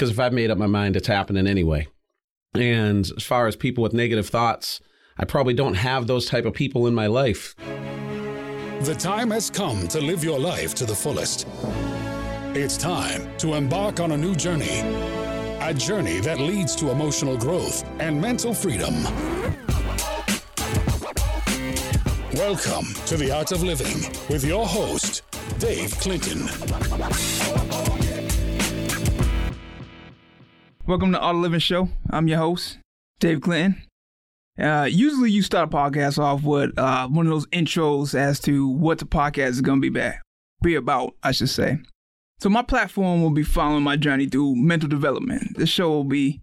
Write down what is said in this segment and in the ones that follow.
Because if I've made up my mind, it's happening anyway. And as far as people with negative thoughts, I probably don't have those type of people in my life. The time has come to live your life to the fullest. It's time to embark on a new journey. A journey that leads to emotional growth and mental freedom. Welcome to the Art of Living with your host, Dave Clinton. Welcome to Art of Living Show. I'm your host, Dave Clinton. Uh, usually, you start a podcast off with uh, one of those intros as to what the podcast is going to be back, be about, I should say. So, my platform will be following my journey through mental development. This show will be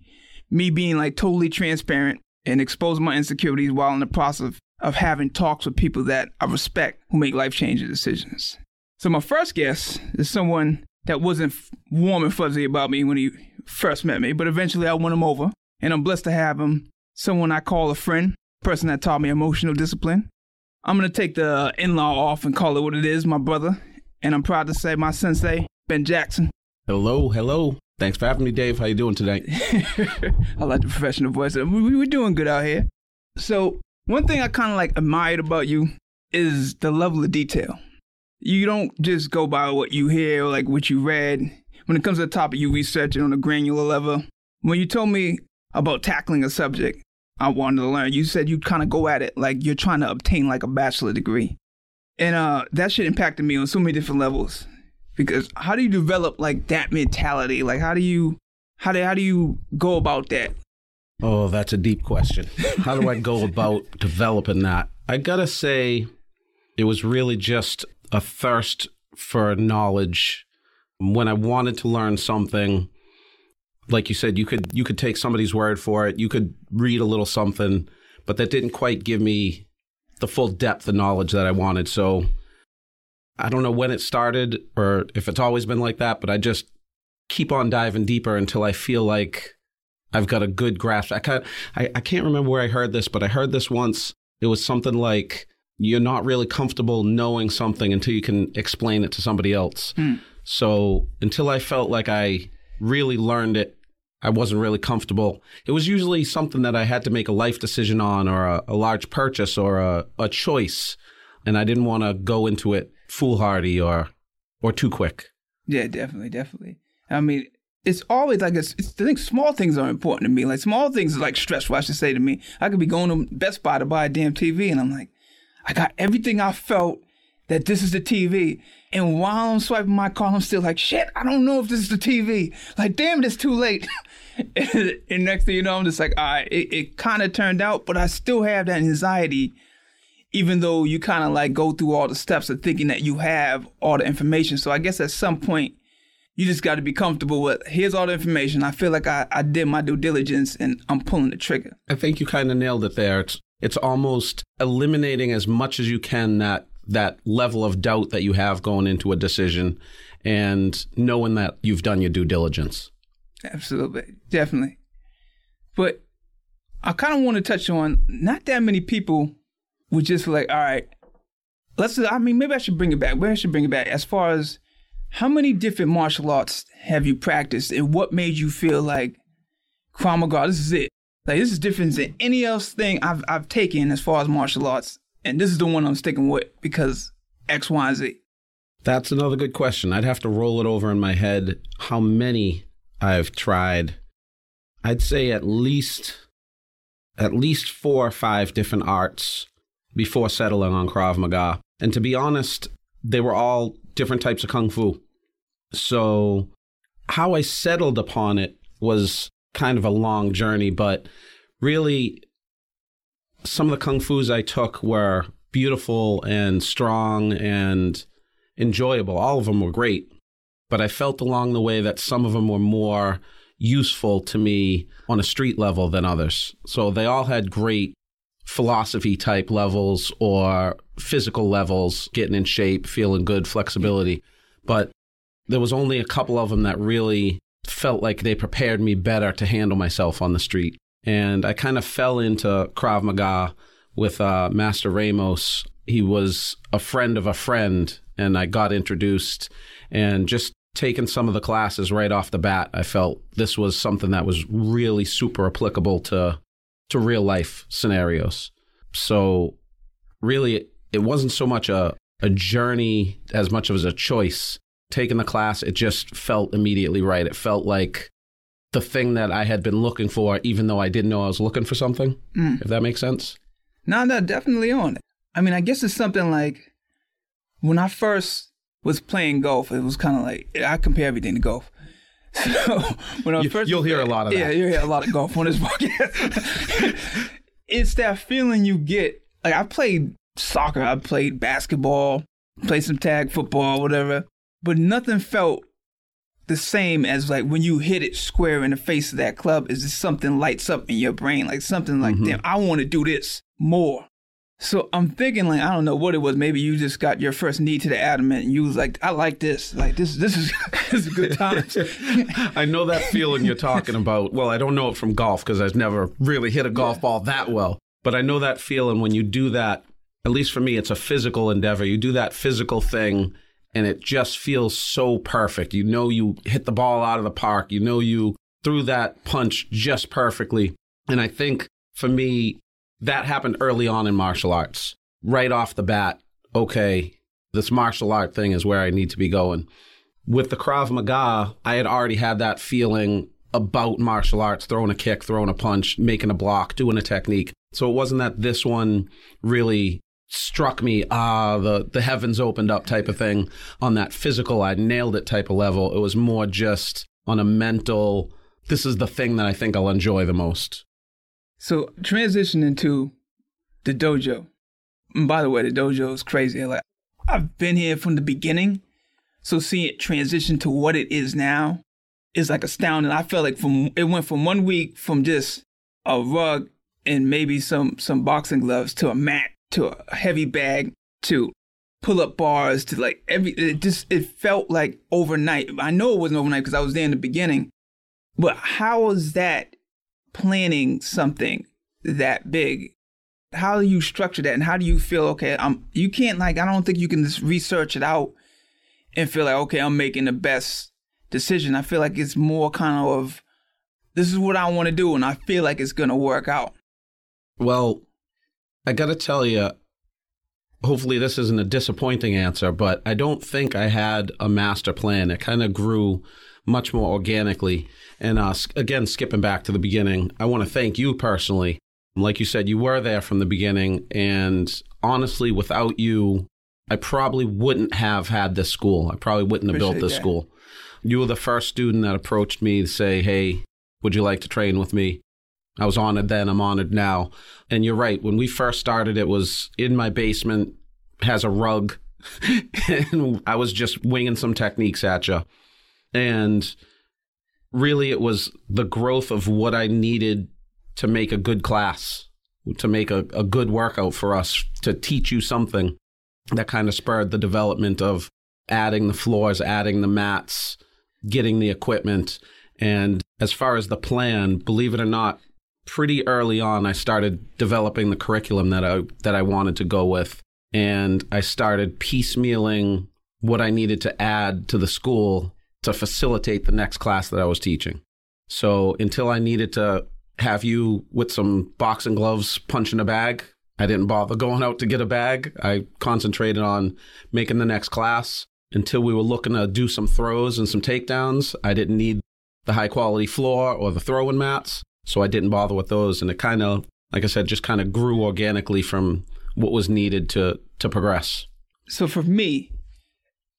me being like totally transparent and exposing my insecurities while in the process of having talks with people that I respect who make life changing decisions. So, my first guest is someone that wasn't warm and fuzzy about me when he first met me, but eventually I won him over, and I'm blessed to have him, someone I call a friend, person that taught me emotional discipline. I'm gonna take the in-law off and call it what it is, my brother, and I'm proud to say my sensei, Ben Jackson. Hello, hello. Thanks for having me, Dave. How you doing today? I like the professional voice. We, we're doing good out here. So one thing I kind of like admired about you is the level of detail. You don't just go by what you hear or like what you read when it comes to the topic you research it on a granular level. When you told me about tackling a subject I wanted to learn, you said you'd kind of go at it like you're trying to obtain like a bachelor degree. And uh, that shit impacted me on so many different levels. Because how do you develop like that mentality? Like how do you how do how do you go about that? Oh, that's a deep question. How do I go about developing that? I gotta say, it was really just a thirst for knowledge when I wanted to learn something, like you said, you could you could take somebody's word for it. You could read a little something, but that didn't quite give me the full depth of knowledge that I wanted. So I don't know when it started or if it's always been like that, but I just keep on diving deeper until I feel like I've got a good grasp. I can't I, I can't remember where I heard this, but I heard this once. It was something like you're not really comfortable knowing something until you can explain it to somebody else. Mm. So until I felt like I really learned it, I wasn't really comfortable. It was usually something that I had to make a life decision on or a, a large purchase or a, a choice. And I didn't want to go into it foolhardy or or too quick. Yeah, definitely, definitely. I mean, it's always like it's, it's, I think small things are important to me. Like small things are like stressful. I should say to me, I could be going to Best Buy to buy a damn TV, and I'm like, I got everything I felt that this is the TV. And while I'm swiping my card, I'm still like, shit, I don't know if this is the TV. Like, damn, it's too late. and, and, next thing you know, I'm just like, all right, it, it kind of turned out, but I still have that anxiety, even though you kind of like go through all the steps of thinking that you have all the information. So I guess at some point, you just got to be comfortable with here's all the information. I feel like I, I did my due diligence and I'm pulling the trigger. I think you kind of nailed it there. It's it's almost eliminating as much as you can that that level of doubt that you have going into a decision and knowing that you've done your due diligence. Absolutely. Definitely. But I kind of want to touch on not that many people would just like, all right, let's, I mean, maybe I should bring it back. Maybe I should bring it back as far as how many different martial arts have you practiced and what made you feel like, Krav Maga, this is it. Like, this is different than any else thing I've, I've taken as far as martial arts and this is the one I'm sticking with because X, Y, Z. That's another good question. I'd have to roll it over in my head how many I've tried. I'd say at least at least four or five different arts before settling on Krav Maga. And to be honest, they were all different types of kung fu. So how I settled upon it was kind of a long journey, but really some of the kung fu's I took were beautiful and strong and enjoyable. All of them were great, but I felt along the way that some of them were more useful to me on a street level than others. So they all had great philosophy type levels or physical levels, getting in shape, feeling good, flexibility. But there was only a couple of them that really felt like they prepared me better to handle myself on the street and I kind of fell into Krav Maga with uh, Master Ramos. He was a friend of a friend, and I got introduced and just taking some of the classes right off the bat, I felt this was something that was really super applicable to to real life scenarios. So really it wasn't so much a a journey as much as a choice. Taking the class, it just felt immediately right. It felt like the thing that I had been looking for, even though I didn't know I was looking for something. Mm. If that makes sense. No, no, definitely on it. I mean, I guess it's something like when I first was playing golf, it was kind of like I compare everything to golf. So when I You- first you'll hear a lot of that. yeah, that. you hear a lot of golf on this podcast. it's that feeling you get. Like I played soccer, I played basketball, played some tag football, whatever, but nothing felt the same as like when you hit it square in the face of that club. Is just something lights up in your brain, like something like, Mhm. damn, I want to do this more. So I'm thinking like I don't know what it was. Maybe you just got your first knee to the adamant and you was like, I like this. Like this this is this is good times. I know that feeling you're talking about. Well, I don't know it from golf because I've never really hit a golf ball that well. But I know that feeling when you do that, at least for me, it's a physical endeavor. You do that physical thing and it just feels so perfect. You know, you hit the ball out of the park. You know, you threw that punch just perfectly. And I think for me, that happened early on in martial arts. Right off the bat, okay, this martial art thing is where I need to be going with the Krav Maga, I had already had that feeling about martial arts, throwing a kick, throwing a punch, making a block, doing a technique. So it wasn't that this one really struck me, ah, the, the heavens opened up type of thing on that physical, I nailed it type of level. It was more just on a mental, this is the thing that I think I'll enjoy the most. So transitioning to the dojo. And by the way, the dojo is crazy. Like I've been here from the beginning, so seeing it transition to what it is now is like astounding. I felt like from it went from one week from just a rug and maybe some some boxing gloves to a mat to a heavy bag to pull up bars to like every it just it felt like overnight. I know it wasn't overnight because I was there in the beginning, but how was that planning something that big? How do you structure that and how do you feel okay i'm you can't like i don't think you can just research it out and feel like okay i'm making the best decision. I feel like it's more kind of this is what i want to do and i feel like it's gonna work out. Well, I got to tell you, hopefully this isn't a disappointing answer, but I don't think I had a master plan. It kind of grew much more organically. And uh, again, skipping back to the beginning, I want to thank you personally. Like you said, you were there from the beginning. And honestly, without you, I probably wouldn't have had this school. I probably wouldn't have built this that. school. You were the first student that approached me to say, Hey, would you like to train with me? I was honored then, I'm honored now. And you're right. When we first started, it was in my basement, has a rug, and I was just winging some techniques at you. And really, it was the growth of what I needed to make a good class, to make a, a good workout for us, to teach you something that kind of spurred the development of adding the floors, adding the mats, getting the equipment. And as far as the plan, believe it or not, pretty early on I started developing the curriculum that I that I wanted to go with. And I started piecemealing what I needed to add to the school to facilitate the next class that I was teaching. So until I needed to have you with some boxing gloves punching a bag, I didn't bother going out to get a bag. I concentrated on making the next class until we were looking to do some throws and some takedowns. I didn't need the high quality floor or the throwing mats, so I didn't bother with those. And it kind of, like I said, just kind of grew organically from what was needed to to progress. so for me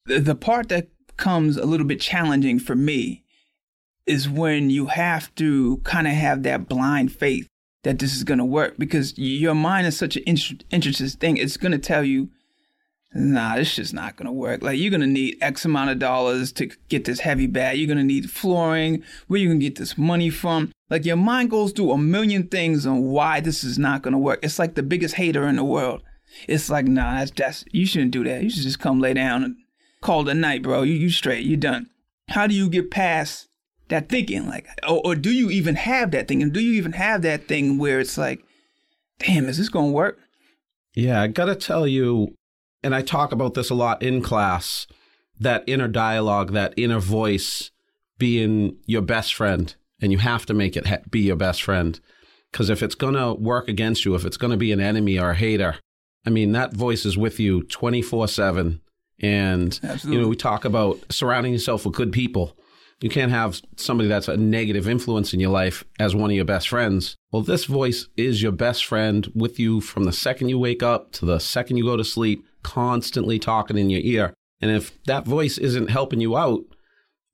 the, the part that comes a little bit challenging for me is when you have to kind of have that blind faith that this is going to work because your mind is such an in- interesting thing. It's going to tell you, nah, this shit's not to work. Like, you're to need X amount of dollars to get this heavy bag. You're to need flooring. Where you to get this money from? Like, your mind goes through a million things on why this is not to work. It's like the biggest hater in the world. It's like, nah, that's, that's, you shouldn't do that. You should just come lay down and call it a night, bro. You, you straight. You done. How do you get past that thinking? Like, or, or do you even have that thing? And do you even have that thing where it's like, damn, is this to work? Yeah, I got to tell you, and I talk about this a lot in class. that inner dialogue, that inner voice being your best friend, and you have to make it ha- be your best friend. Because if it's going to work against you, if it's going to be an enemy or a hater, I mean, that voice is with you 24 7. And, Absolutely. you know, we talk about surrounding yourself with good people. You can't have somebody that's a negative influence in your life as one of your best friends. Well, this voice is your best friend with you from the second you wake up to the second you go to sleep, constantly talking in your ear. And if that voice isn't helping you out,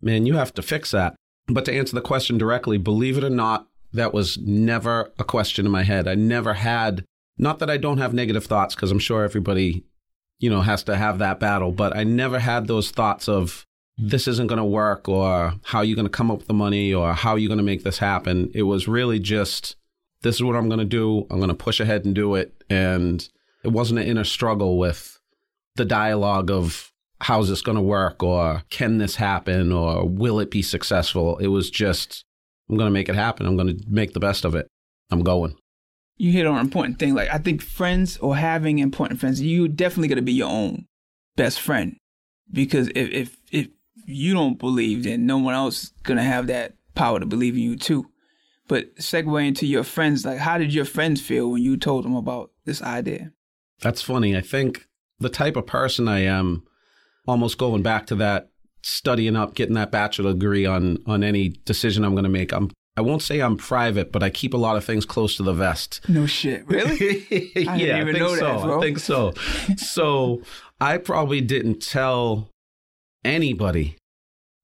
man, you have to fix that. But to answer the question directly, believe it or not, that was never a question in my head. I never had, not that I don't have negative thoughts, because I'm sure everybody, you know, has to have that battle, but I never had those thoughts of, this isn't going to work or how are you going to come up with the money or how are you going to make this happen. It was really just, this is what I'm going to do. I'm going to push ahead and do it. And it wasn't an inner struggle with the dialogue of how's this going to work or can this happen or will it be successful? It was just, I'm going to make it happen. I'm going to make the best of it. I'm going. You hit on an important thing. Like I think friends or having important friends, you definitely got to be your own best friend because if if if you don't believe, then no one else is gonna have that power to believe in you too. But segue into your friends, like how did your friends feel when you told them about this idea? That's funny. I think the type of person I am, almost going back to that studying up, getting that bachelor degree on on any decision I'm going to make. I'm I won't say I'm private, but I keep a lot of things close to the vest. No shit, really? yeah, I think know that, so. bro. I think so. so I probably didn't tell anybody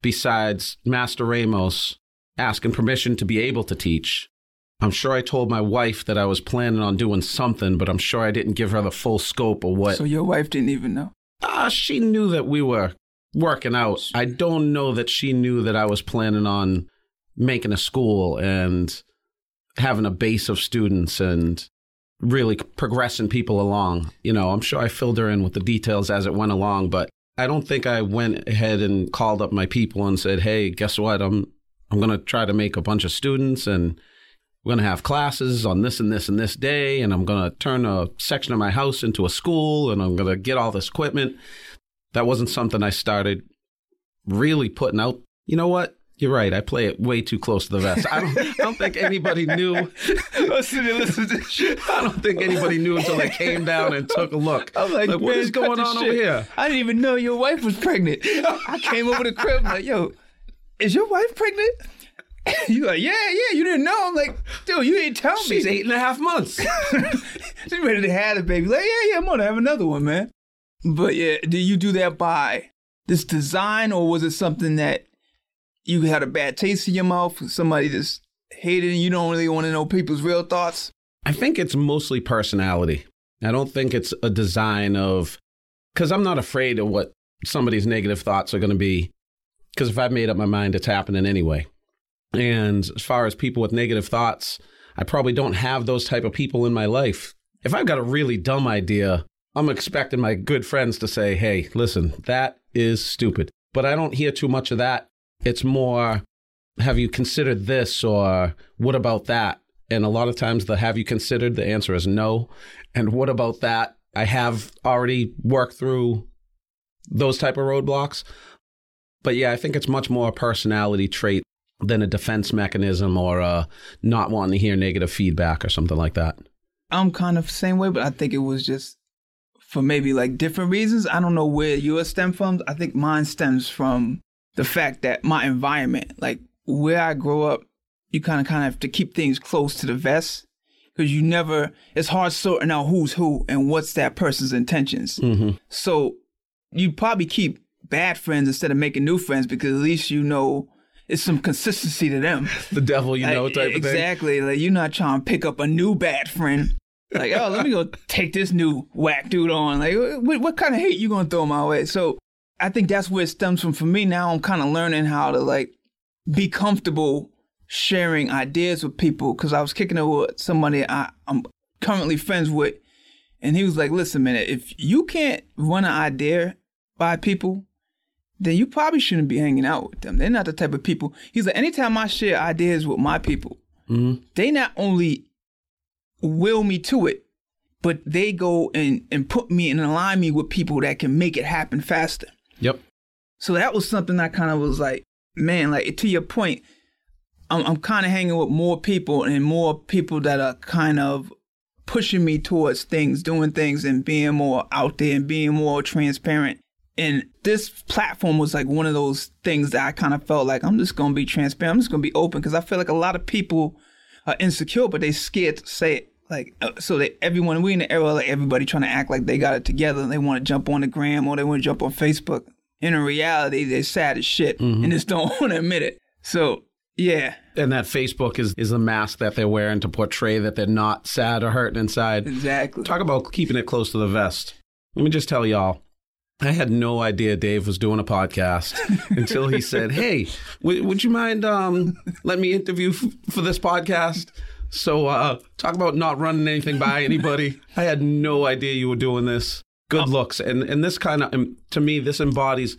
besides Master Ramos asking permission to be able to teach. I'm sure I told my wife that I was planning on doing something, but I'm sure I didn't give her the full scope of what. so your wife didn't even know. Ah, she knew that we were working out. I don't know that she knew that I was planning on making a school and having a base of students and really progressing people along. You know, I'm sure I filled her in with the details as it went along, but I don't think I went ahead and called up my people and said, "Hey, guess what? I'm I'm going to try to make a bunch of students and we're going to have classes on this and this and this day and I'm going to turn a section of my house into a school and I'm going to get all this equipment." That wasn't something I started really putting out. You know what? You're right. I play it way too close to the vest. I don't, I don't think anybody knew. listen to listen to shit. I don't think anybody knew until they came down and took a look. I'm like, what man, is going on shit. over here? I didn't even know your wife was pregnant. I came over to the crib like, yo, is your wife pregnant? you like, yeah, yeah, you didn't know. I'm like, dude, you didn't tell She's eight and a half months. She's ready to have a baby. Like, yeah, yeah, I'm gonna have another one, man. But yeah, did you do that by this design or was it something that you had a bad taste in your mouth? Somebody just hated and you don't really want to know people's real thoughts? I think it's mostly personality. I don't think it's a design of, because I'm not afraid of what somebody's negative thoughts are going to be. Because if I've made up my mind, it's happening anyway. And as far as people with negative thoughts, I probably don't have those type of people in my life. If I've got a really dumb idea, I'm expecting my good friends to say, hey, listen, that is stupid. But I don't hear too much of that. It's more, have you considered this or what about that? And a lot of times the have you considered, the answer is no. And what about that? I have already worked through those type of roadblocks. But yeah, I think it's much more a personality trait than a defense mechanism or a not wanting to hear negative feedback or something like that. I'm kind of the same way, but I think it was just for maybe like different reasons. I don't know where yours stem from. I think mine stems from the fact that my environment, like where I grow up, you kind of kind of have to keep things close to the vest because you never. It's hard sorting out who's who and what's that person's intentions. Mm-hmm. So you probably keep bad friends instead of making new friends because at least you know it's some consistency to them. The devil you know Like, type of thing. exactly. Like you're not trying to pick up a new bad friend. Like, oh, let me go take this new whack dude on. Like, what, what kind of hate you gonna throw my way? So I think that's where it stems from. For me now, I'm kind of learning how to like be comfortable sharing ideas with people because I was kicking it with somebody I, I'm currently friends with, and he was like, "Listen, man, if you can't run an idea by people." Then you probably shouldn't be hanging out with them. They're not the type of people. He's like, anytime I share ideas with my people, Mhm. they not only will me to it, but they go and, and put me and align me with people that can make it happen faster. Yep. So that was something I kind of was like, man, like to your point, I'm, I'm kind of hanging with more people and more people that are kind of pushing me towards things, doing things, and being more out there and being more transparent. And this platform was like one of those things that I kind of felt like I'm just gonna be transparent. I'm just gonna be open because I feel like a lot of people are insecure, but they scared to say it. Like uh, so that everyone we in the era like everybody trying to act like they got it together and they want to jump on the gram or they want to jump on Facebook. In reality, they're sad as shit Mm-hmm. and just don't want to admit it. So yeah, And that Facebook is is a mask that they're wearing to portray that they're not sad or hurting inside. exactly. Talk about keeping it close to the vest. Let me just tell y'all, I had no idea Dave was doing a podcast until he said, "Hey, w- would you mind um, let me interview f- for this podcast?" So, uh, talk about not running anything by anybody. I had no idea you were doing this. Good looks, and and this kind of to me, this embodies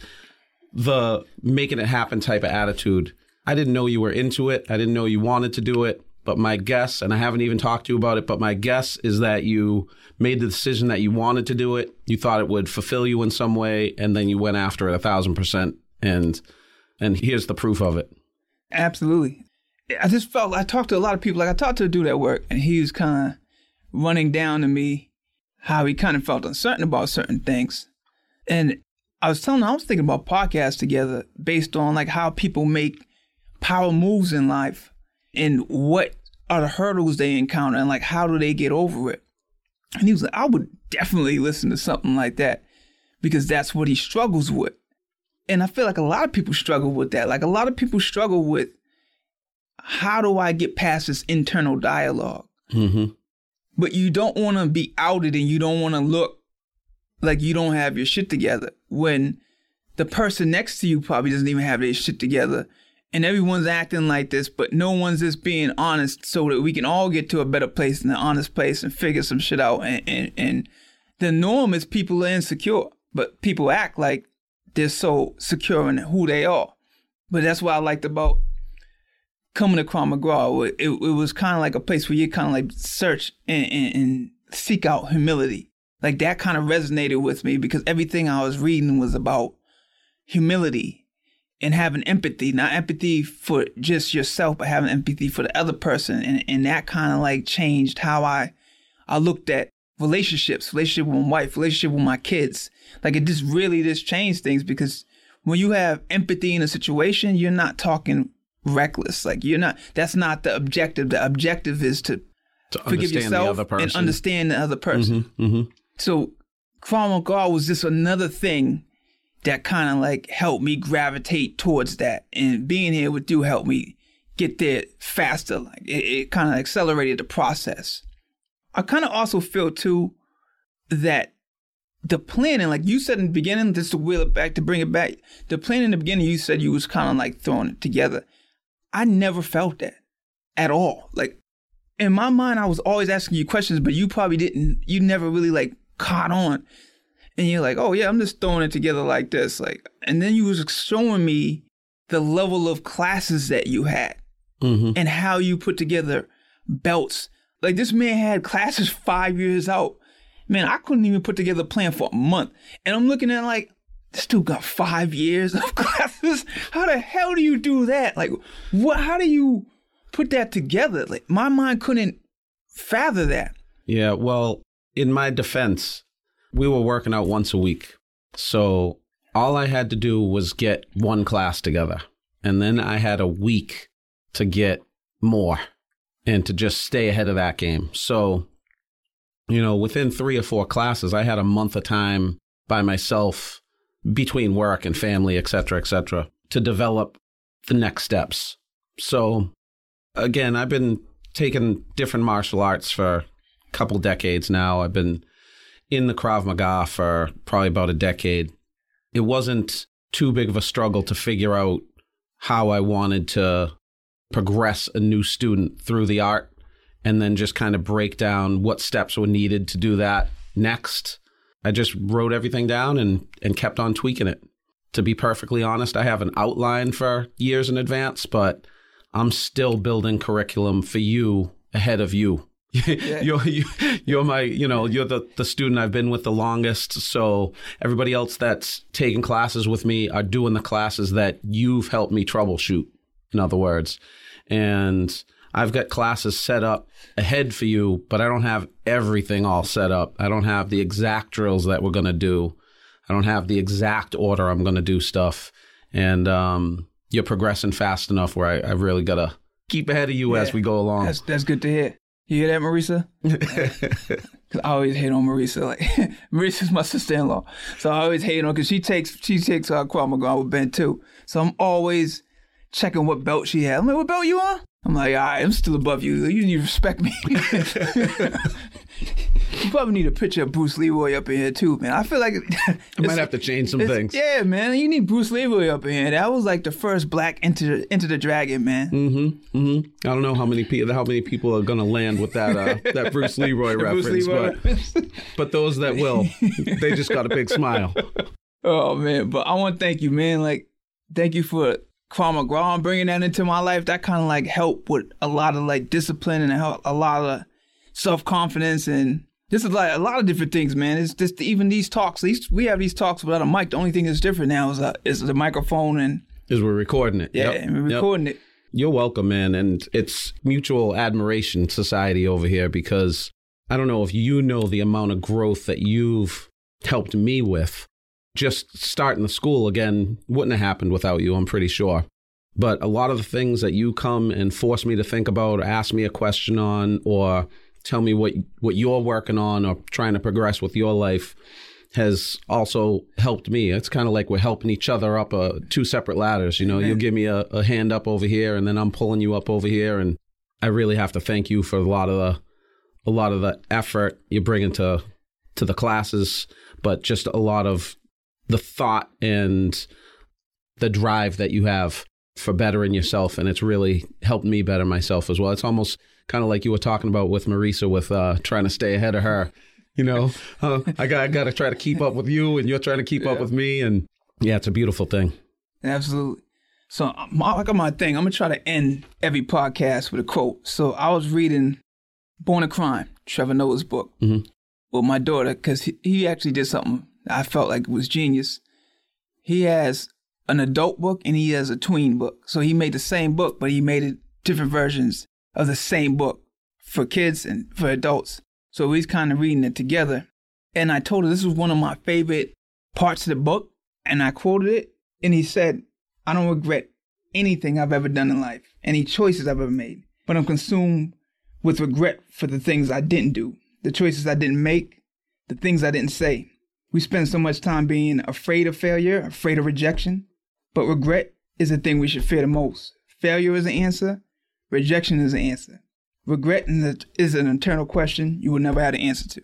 the making it happen type of attitude. I didn't know you were into it. I didn't know you wanted to do it. But my guess, and I haven't even talked to you about it, but my guess is that you made the decision that you wanted to do it. You thought it would fulfill you in some way, and then you went after it a thousand percent. And and here's the proof of it. Absolutely. I just felt I talked to a lot of people. Like I talked to a dude at work, and he was kind of running down to me how he kind of felt uncertain about certain things. And I was telling him I was thinking about podcasts together based on like how people make power moves in life and what are the hurdles they encounter and like how do they get over it. And he was like, I would definitely listen to something like that because that's what he struggles with. And I feel like a lot of people struggle with that. Like a lot of people struggle with how do I get past this internal dialogue? Mm-hmm. But you don't want to be outed and you don't want to look like you don't have your shit together when the person next to you probably doesn't even have their shit together and everyone's acting like this, but no one's just being honest so that we can all get to a better place and an honest place and figure some shit out. And, and, and the norm is people are insecure, but people act like they're so secure in who they are. But that's what I liked about coming to Krav Maga. It, it, it was kind of like a place where you kind of like search and, and, and seek out humility. Like that kind of resonated with me because everything I was reading was about humility and having empathy, not empathy for just yourself, but having empathy for the other person. And, and that kind of like changed how I, I looked at relationships, relationship with my wife, relationship with my kids. Like it just really just changed things because when you have empathy in a situation, you're not talking reckless. Like you're not, that's not the objective. The objective is to, To forgive yourself the other person. and understand the other person. Mm-hmm. So Krav Maga was just another thing that kind of like helped me gravitate towards that. And being here with you helped me get there faster. Like it, it kind of accelerated the process. I kind of also feel too that the planning, like you said in the beginning, just to wheel it back, to bring it back, the plan in the beginning, you said you was kind of like throwing it together. I never felt that at all. Like in my mind, I was always asking you questions, but you probably didn't, you never really like caught on. And you're like, oh yeah, I'm just throwing it together like this. Like, and then you was showing me the level of classes that you had Mm-hmm. and how you put together belts. Like this man had classes five years out. Man, I couldn't even put together a plan for a month. And I'm looking at like, this dude got five years of classes. How the hell do you do that? Like, what? How do you put that together? Like, my mind couldn't fathom that. Yeah, well, in my defense, we were working out once a week. So all I had to do was get one class together. And then I had a week to get more and to just stay ahead of that game. So, you know, within three or four classes, I had a month of time by myself between work and family, et cetera, et cetera, to develop the next steps. So, again, I've been taking different martial arts for a couple decades now. I've been in the Krav Maga for probably about a decade. It wasn't too big of a struggle to figure out how I wanted to progress a new student through the art and then just kind of break down what steps were needed to do that next. I just wrote everything down and, and kept on tweaking it. To be perfectly honest, I have an outline for years in advance, but I'm still building curriculum for you ahead of you. you're you, you're my you know you're the the student I've been with the longest. So everybody else that's taking classes with me are doing the classes that you've helped me troubleshoot. In other words, and I've got classes set up ahead for you, but I don't have everything all set up. I don't have the exact drills that we're gonna do. I don't have the exact order I'm gonna do stuff, and um, you're progressing fast enough where I, I really gotta keep ahead of you Yeah. as we go along. That's that's good to hear. You hear that, Marisa? Cause I always hate on Marisa. Like Marisa's my sister-in-law, so I always hate on because she takes she takes uh, Krav Maga with Ben too. So I'm always checking what belt she has. I'm like, what belt you on? I'm like, all right, I'm still above you. You need to respect me. you probably need a picture of Bruce Leroy up in here too, man. I feel like I might have to change some things. Yeah, man. You need Bruce Leroy up in here. That was like the first black into Enter the Dragon, man. Mm-hmm. Mm-hmm. I don't know how many people how many people are gonna land with that uh, that Bruce Leroy reference, Bruce Leroy but but those that will, they just got a big smile. Oh man, but I want to thank you, man. Like, thank you for Krav Maga bringing that into my life. That kind of like helped with a lot of like discipline and help a lot of self confidence and this is like a lot of different things, man. It's just even these talks. These we have these talks without a mic. The only thing that's different now is uh, is the microphone and Is we're recording it. yeah, Yep. and we're Yep. recording it. You're welcome, man. And it's mutual admiration society over here because I don't know if you know the amount of growth that you've helped me with. Just starting the school again wouldn't have happened without you, I'm pretty sure. But a lot of the things that you come and force me to think about, or ask me a question on, or tell me what what you're working on or trying to progress with your life has also helped me. It's kind of like we're helping each other up uh, two separate ladders. You know, you'll give me a, a hand up over here, and then I'm pulling you up over here. And I really have to thank you for a lot of the a lot of the effort you bring into to the classes, but just a lot of the thought and the drive that you have for bettering yourself, and it's really helped me better myself as well. It's almost kind of like you were talking about with Marisa, with uh, trying to stay ahead of her. You know, uh, I got I got to try to keep up with you, and you're trying to keep up with me, and yeah, it's a beautiful thing. Absolutely. So my, I got my thing. I'm gonna try to end every podcast with a quote. So I was reading Born a Crime, Trevor Noah's book, Mhm. with my daughter because he, he actually did something I felt like it was genius. He has an adult book and he has a tween book. So he made the same book, but he made it different versions of the same book for kids and for adults. So he's kind of reading it together. And I told her this was one of my favorite parts of the book, and I quoted it, and he said, I don't regret anything I've ever done in life, any choices I've ever made, but I'm consumed with regret for the things I didn't do, the choices I didn't make, the things I didn't say. We spend so much time being afraid of failure, afraid of rejection, but regret is the thing we should fear the most. Failure is the answer, rejection is the answer. Regret is an internal question you will never have the answer to.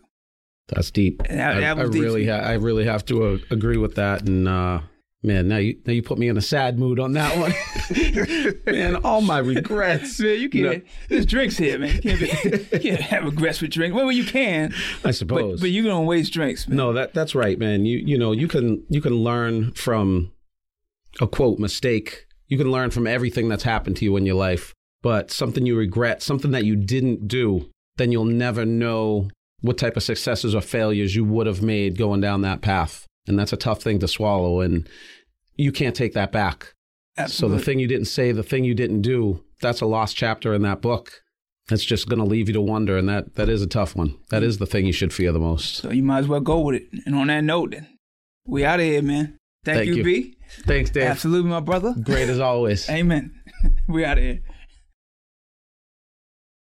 That's deep. That- I, that I deep. really, ha- I really have to uh, agree with that. And uh, man, now you now you put me in a sad mood on that one. man, all my regrets. Man, you can't. No. There's drinks here, man. You can't, be, you can't have regrets with drinks. Well, you can, I suppose. but, but you're gonna waste drinks, man. No, that that's right, man. You you know you can you can learn from a quote mistake. You can learn from everything that's happened to you in your life, but something you regret, something that you didn't do, then you'll never know what type of successes or failures you would have made going down that path. And that's a tough thing to swallow and you can't take that back. So the thing you didn't say, the thing you didn't do, that's a lost chapter in that book. It's just going to leave you to wonder and that that is a tough one. That is the thing you should fear the most. So you might as well go with it. And on that note, then we out of here, man. Thank, Thank you, you. B. Thanks, Dave. Absolutely, my brother. Great as always. Amen. we out of here.